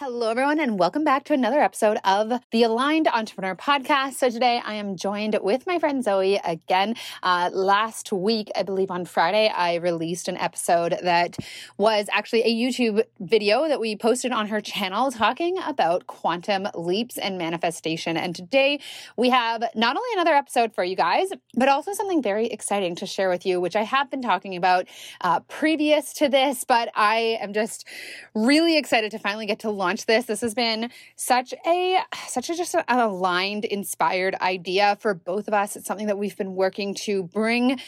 Hello, everyone, and welcome back to another episode of the Aligned Entrepreneur Podcast. So, today I am joined with my friend Zoe again. Uh, last week, I believe on Friday, I released an episode that was actually a YouTube video that we posted on her channel talking about quantum leaps and manifestation. And today we have not only another episode for you guys, but also something very exciting to share with you, which I have been talking about uh, previous to this, but I am just really excited to finally get to launch launch this. This has been such a such a just an aligned, inspired idea for both of us. It's something that we've been working to bring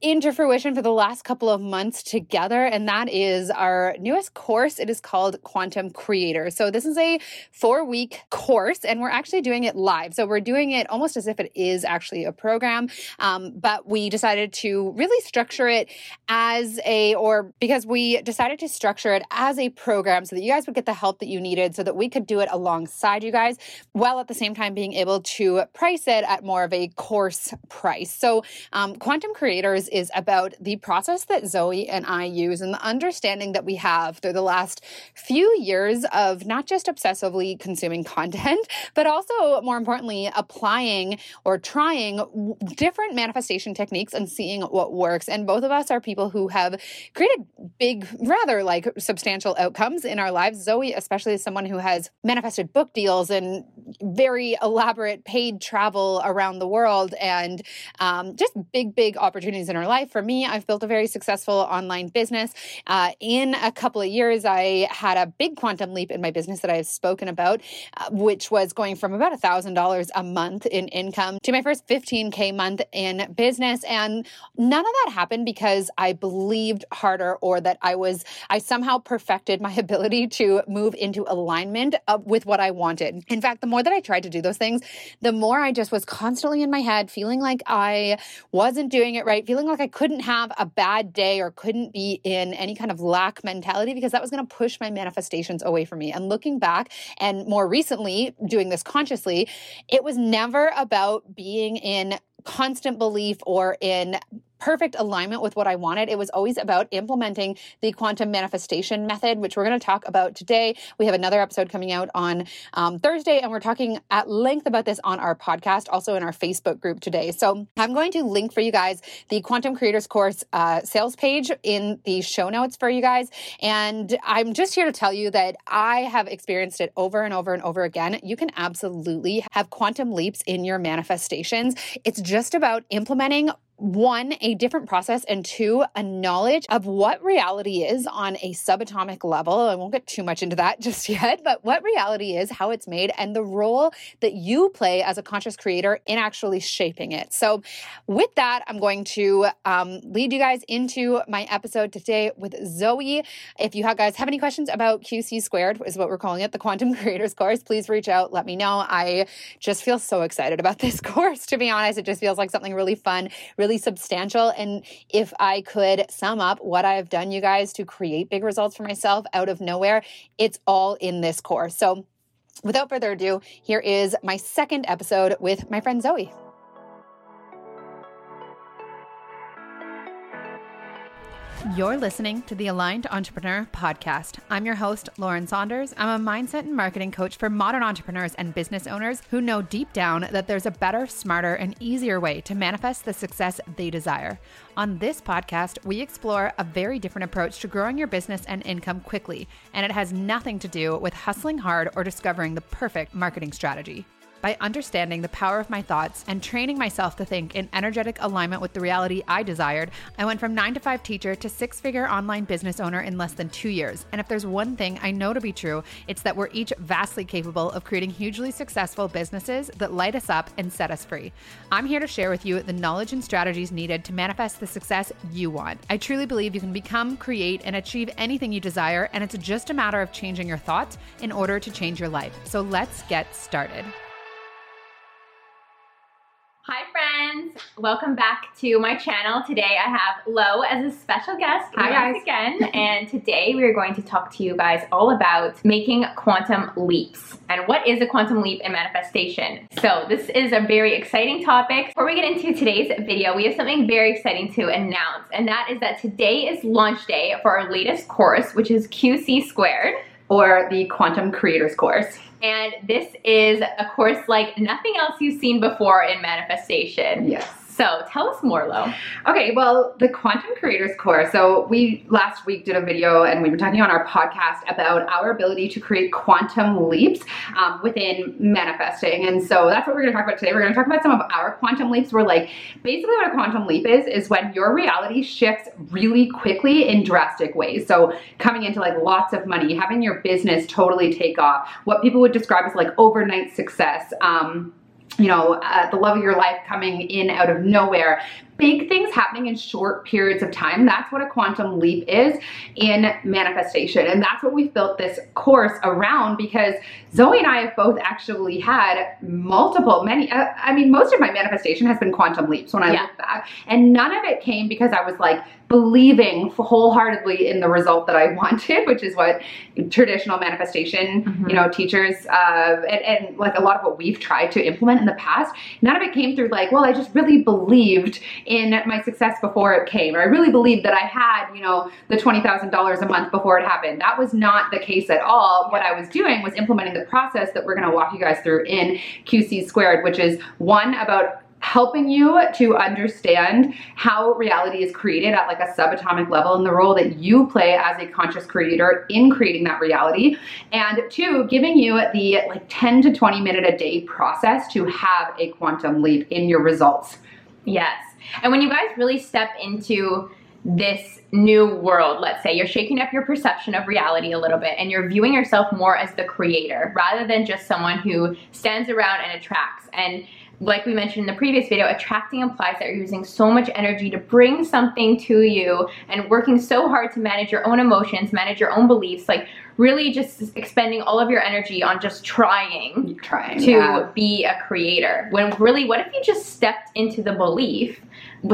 into fruition for the last couple of months together, and that is our newest course. It is called Quantum Creator. So this is a four week course, and we're actually doing it live. So we're doing it almost as if it is actually a program, um, but we decided to really structure it as a or because we decided to structure it as a program so that you guys would get the help that you need needed so that we could do it alongside you guys while at the same time being able to price it at more of a course price. So, um, Quantum Creators is about the process that Zoe and I use and the understanding that we have through the last few years of not just obsessively consuming content, but also more importantly, applying or trying different manifestation techniques and seeing what works. And both of us are people who have created big, rather like substantial outcomes in our lives. Zoe, especially someone who has manifested book deals and very elaborate paid travel around the world and um, just big, big opportunities in her life. For me, I've built a very successful online business. Uh, in a couple of years, I had a big quantum leap in my business that I've spoken about, uh, which was going from about $1,000 a month in income to my first 15K month in business. And none of that happened because I believed harder or that I was, I somehow perfected my ability to move into alignment with what I wanted. In fact, the more that I tried to do those things, the more I just was constantly in my head feeling like I wasn't doing it right, feeling like I couldn't have a bad day or couldn't be in any kind of lack mentality because that was going to push my manifestations away from me. And looking back and more recently doing this consciously, it was never about being in constant belief or in perfect alignment with what I wanted. It was always about implementing the quantum manifestation method, which we're going to talk about today. We have another episode coming out on um, Thursday, and we're talking at length about this on our podcast, also in our Facebook group today. So I'm going to link for you guys the Quantum Creators Course uh, sales page in the show notes for you guys. And I'm just here to tell you that I have experienced it over and over and over again. You can absolutely have quantum leaps in your manifestations. It's just about implementing one, a different process, and two, a knowledge of what reality is on a subatomic level. I won't get too much into that just yet, but what reality is, how it's made, and the role that you play as a conscious creator in actually shaping it. So, with that, I'm going to um, lead you guys into my episode today with Zoe. If you guys have any questions about QC squared, is what we're calling it, the Quantum Creators Course, please reach out. Let me know. I just feel so excited about this course, to be honest. It just feels like something really fun, really really substantial. And if I could sum up what I've done, you guys, to create big results for myself out of nowhere, it's all in this course. So without further ado, here is my second episode with my friend Zoe. You're listening to the Aligned Entrepreneur Podcast. I'm your host, Lauren Saunders. I'm a mindset and marketing coach for modern entrepreneurs and business owners who know deep down that there's a better, smarter, and easier way to manifest the success they desire. On this podcast, we explore a very different approach to growing your business and income quickly, and it has nothing to do with hustling hard or discovering the perfect marketing strategy. By understanding the power of my thoughts and training myself to think in energetic alignment with the reality I desired, I went from nine to five teacher to six figure online business owner in less than two years. And if there's one thing I know to be true, it's that we're each vastly capable of creating hugely successful businesses that light us up and set us free. I'm here to share with you the knowledge and strategies needed to manifest the success you want. I truly believe you can become, create, and achieve anything you desire, and it's just a matter of changing your thoughts in order to change your life. So let's get started. Friends, welcome back to my channel. Today I have Lo as a special guest Hi guys. again and today we are going to talk to you guys all about making quantum leaps and what is a quantum leap in manifestation. So this is a very exciting topic. Before we get into today's video, we have something very exciting to announce and that is that today is launch day for our latest course which is QC Squared. Or the Quantum Creators course. And this is a course like nothing else you've seen before in manifestation. Yes. So tell us more, Lo. Okay, well, the Quantum Creators Course. So we last week did a video and we were talking on our podcast about our ability to create quantum leaps um, within manifesting. And so that's what we're gonna talk about today. We're gonna talk about some of our quantum leaps. We're like, basically what a quantum leap is, is when your reality shifts really quickly in drastic ways. So coming into like lots of money, having your business totally take off, what people would describe as like overnight success. Um, you know, uh, the love of your life coming in out of nowhere, big things happening in short periods of time. That's what a quantum leap is in manifestation. And that's what we've built this course around because Zoe and I have both actually had multiple, many, uh, I mean, most of my manifestation has been quantum leaps when I yeah. look back. And none of it came because I was like believing wholeheartedly in the result that I wanted, which is what traditional manifestation, mm-hmm. you know, teachers, uh, and, and like a lot of what we've tried to implement in the past, none of it came through like, well, I just really believed in my success before it came. Or I really believed that I had, you know, the $20,000 a month before it happened. That was not the case at all. What I was doing was implementing the process that we're going to walk you guys through in QC squared, which is one about helping you to understand how reality is created at like a subatomic level and the role that you play as a conscious creator in creating that reality. And two giving you the like 10 to 20 minute a day process to have a quantum leap in your results. Yes. And when you guys really step into this new world, let's say, you're shaking up your perception of reality a little bit and you're viewing yourself more as the creator rather than just someone who stands around and attracts. And like we mentioned in the previous video, attracting implies that you're using so much energy to bring something to you and working so hard to manage your own emotions, manage your own beliefs, like really just expending all of your energy on just trying, trying to yeah. be a creator. When really, what if you just stepped into the belief,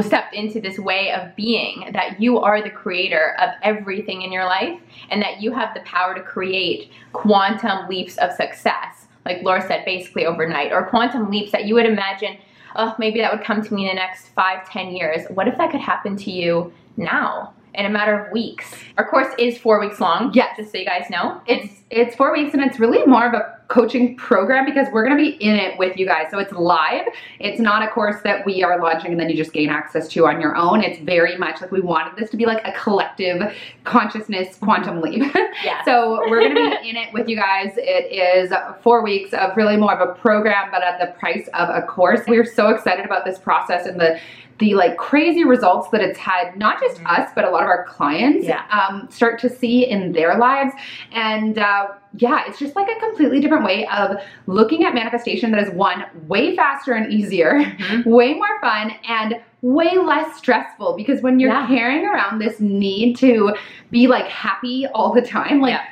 stepped into this way of being that you are the creator of everything in your life and that you have the power to create quantum leaps of success like Lauren said, basically overnight, or quantum leaps that you would imagine, oh, maybe that would come to me in the next five, ten years. What if that could happen to you now? In a matter of weeks. Our course is four weeks long. Yes. Just so you guys know. It's it's four weeks and it's really more of a coaching program because we're gonna be in it with you guys. So it's live. It's not a course that we are launching and then you just gain access to on your own. It's very much like we wanted this to be like a collective consciousness quantum leap. Yeah. so we're gonna be in it with you guys. It is four weeks of really more of a program, but at the price of a course. We're so excited about this process and the the like crazy results that it's had not just mm-hmm. us but a lot of our clients yeah. um, start to see in their lives and uh, yeah it's just like a completely different way of looking at manifestation that is one way faster and easier mm-hmm. way more fun and way less stressful because when you're yeah. carrying around this need to be like happy all the time like yeah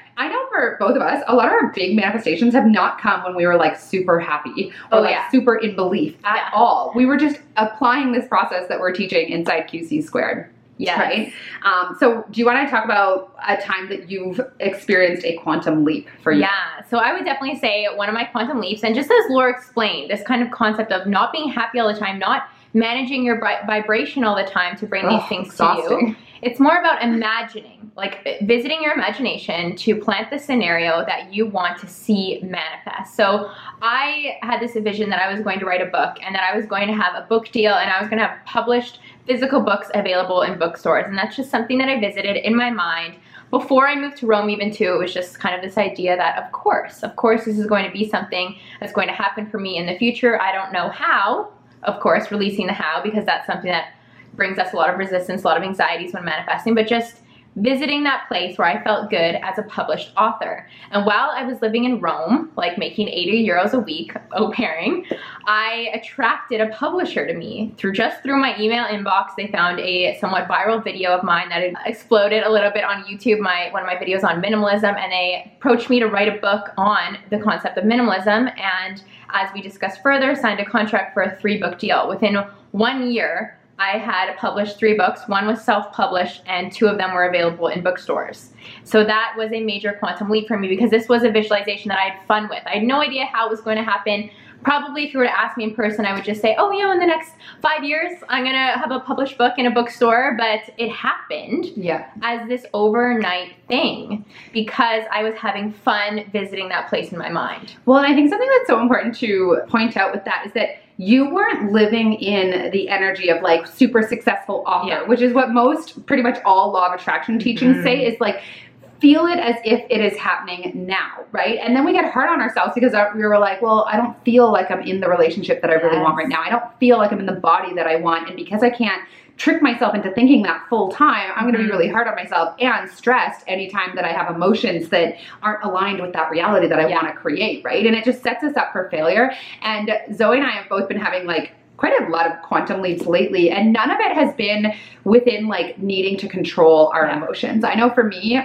For both of us, a lot of our big manifestations have not come when we were like super happy or oh, like yeah. super in belief at yeah. all. We were just applying this process that we're teaching inside QC squared. Yeah. Right. Um, so, do you want to talk about a time that you've experienced a quantum leap for you? Yeah. So, I would definitely say one of my quantum leaps, and just as Lauren explained, this kind of concept of not being happy all the time, not managing your vibration all the time to bring oh, these things exhausting. to you. It's more about imagining, like visiting your imagination to plant the scenario that you want to see manifest. So I had this vision that I was going to write a book and that I was going to have a book deal and I was going to have published physical books available in bookstores. And that's just something that I visited in my mind before I moved to Rome even too, it was just kind of this idea that of course, of course this is going to be something that's going to happen for me in the future. I don't know how, of course, releasing the how because that's something that brings us a lot of resistance, a lot of anxieties when manifesting, but just visiting that place where I felt good as a published author. And while I was living in Rome, like making 80 euros a week au pairing, I attracted a publisher to me through just through my email inbox. They found a somewhat viral video of mine that had exploded a little bit on YouTube, my one of my videos on minimalism, and they approached me to write a book on the concept of minimalism. And as we discussed further, signed a contract for a three book deal. Within one year, I had published three books. One was self-published and two of them were available in bookstores. So that was a major quantum leap for me because this was a visualization that I had fun with. I had no idea how it was going to happen, probably if you were to ask me in person, I would just say, oh, you know, in the next five years, I'm going to have a published book in a bookstore. But it happened yeah. as this overnight thing because I was having fun visiting that place in my mind. Well, and I think something that's so important to point out with that is that you weren't living in the energy of like super successful author, yeah. which is what most pretty much all law of attraction teachings mm-hmm. say is like feel it as if it is happening now, right? And then we get hard on ourselves because we were like, well, I don't feel like I'm in the relationship that I really yes. want right now. I don't feel like I'm in the body that I want. And because I can't trick myself into thinking that full time, I'm going to be really mm-hmm. hard on myself and stressed anytime that I have emotions that aren't aligned with that reality that I yeah. want to create, right? And it just sets us up for failure. And Zoe and I have both been having like quite a lot of quantum leaps lately and none of it has been within like needing to control our yeah. emotions. I know for me,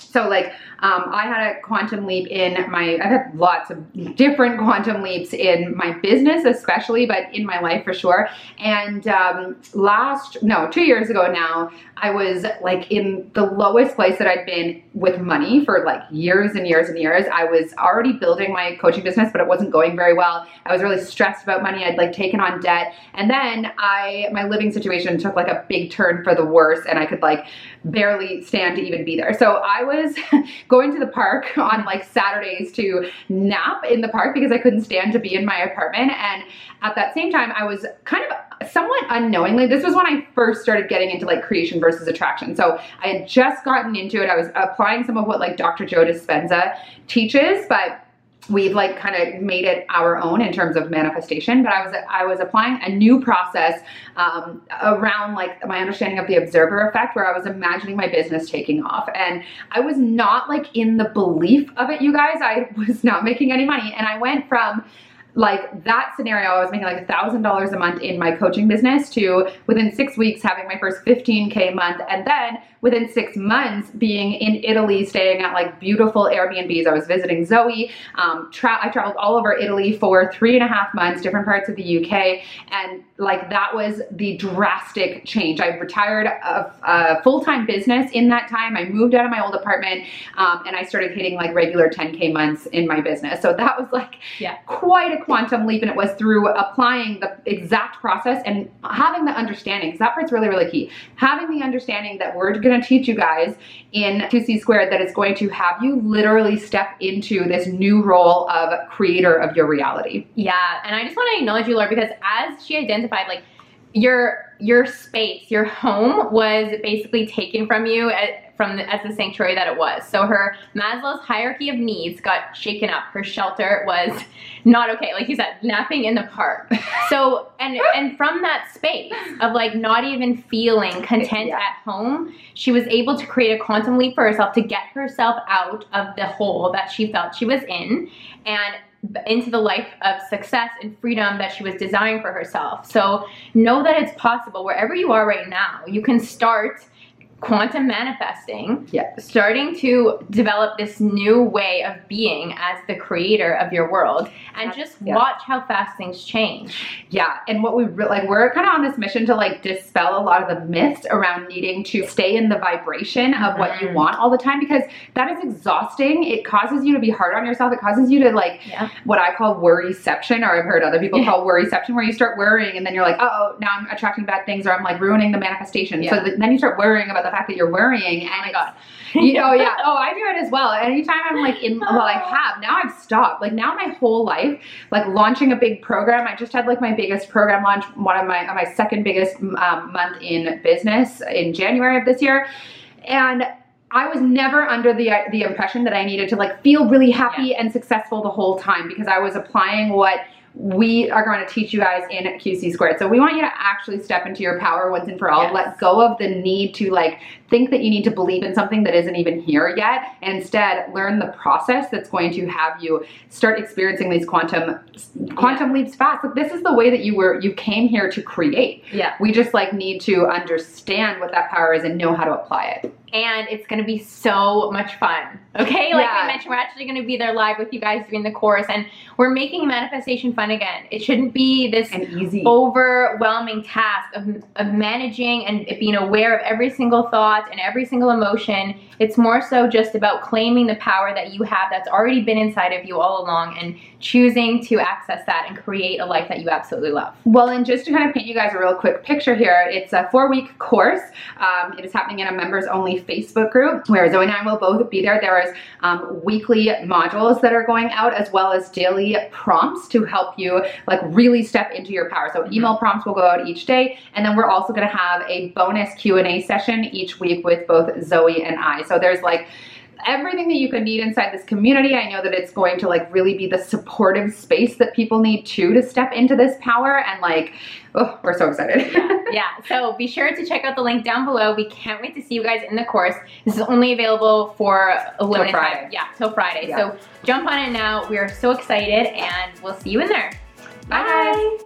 so like um, I had a quantum leap in my, I've had lots of different quantum leaps in my business especially, but in my life for sure. And um, last, no, two years ago now, I was like in the lowest place that I'd been with money for like years and years and years. I was already building my coaching business, but it wasn't going very well. I was really stressed about money. I'd like taken on debt. And then I, my living situation took like a big turn for the worse and I could like barely stand to even be there. So I was going to the park on like Saturdays to nap in the park because I couldn't stand to be in my apartment. And at that same time, I was kind of somewhat unknowingly, this was when I first started getting into like creation versus attraction. So I had just gotten into it. I was applying some of what like Dr. Joe Dispenza teaches, but we've like kind of made it our own in terms of manifestation but i was i was applying a new process um, around like my understanding of the observer effect where i was imagining my business taking off. And i was not like in the belief of it you guys. I was not making any money. And i went from like that scenario, I was making like a thousand dollars a month in my coaching business to within six weeks having my first 15k month, and then within six months being in Italy, staying at like beautiful Airbnbs. I was visiting Zoe. Um, tra I traveled all over Italy for three and a half months, different parts of the UK, and like that was the drastic change. I retired a, a full-time business in that time. I moved out of my old apartment, um, and I started hitting like regular 10k months in my business. So that was like yeah. quite a quantum leap and it was through applying the exact process and having the understanding, that part's really, really key. Having the understanding that we're gonna teach you guys in QC squared that is going to have you literally step into this new role of creator of your reality. Yeah, and I just wanna acknowledge you, Lauren, because as she identified, like, your your space, your home was basically taken from you at, from the, as the sanctuary that it was. So her Maslow's hierarchy of needs got shaken up. Her shelter was not okay. Like you said, napping in the park. So and and from that space of like not even feeling content yeah. at home, she was able to create a quantum leap for herself to get herself out of the hole that she felt she was in and into the life of success and freedom that she was designing for herself. So know that it's possible wherever you are right now. You can start quantum manifesting, yeah. starting to develop this new way of being as the creator of your world and just yeah. watch how fast things change. Yeah, and what we really, like, we're kind of on this mission to like dispel a lot of the myths around needing to stay in the vibration of mm-hmm. what you mm-hmm. want all the time because that is exhausting. It causes you to be hard on yourself. It causes you to like yeah. what I call worryception, or I've heard other people call worryception, where you start worrying and then you're like, oh, now I'm attracting bad things or I'm like ruining the manifestation. So then you start worrying about the the fact that you're worrying and oh my god you know yeah oh i do it as well. Anytime i'm like in well i have now i've stopped. Like now my whole life like launching a big program i just had like my biggest program launch one of my my second biggest um, month in business in january of this year. And I was never under the the impression that I needed to like feel really happy yeah. and successful the whole time because I was applying what we are going to teach you guys in QC squared. So we want you to actually step into your power once and for all. Yes. Let go of the need to like think that you need to believe in something that isn't even here yet. And instead learn the process that's going to have you start experiencing these quantum quantum yeah. leaps fast. Like this is the way that you were you came here to create. Yeah. We just like need to understand what that power is and know how to apply it. And it's going to be so much fun. Okay, like Yeah. I mentioned, we're actually going to be there live with you guys during the course, and we're making manifestation fun again. It shouldn't be this overwhelming task of, of managing and being aware of every single thought and every single emotion. It's more so just about claiming the power that you have that's already been inside of you all along and choosing to access that and create a life that you absolutely love. Well, and just to kind of paint you guys a real quick picture here, it's a four week course. Um, it is happening in a members only Facebook group where Zoe and I will both be there. There is um, weekly modules that are going out as well as daily prompts to help you like really step into your power. So email prompts will go out each day. And then we're also going to have a bonus Q&A session each week with both Zoe and I. So there's like everything that you could need inside this community. I know that it's going to like really be the supportive space that people need too to step into this power and like oh, we're so excited. yeah, so be sure to check out the link down below. We can't wait to see you guys in the course. This is only available for a limited Friday. time. Yeah, till Friday. Yeah. So jump on it now. We are so excited and we'll see you in there. Bye.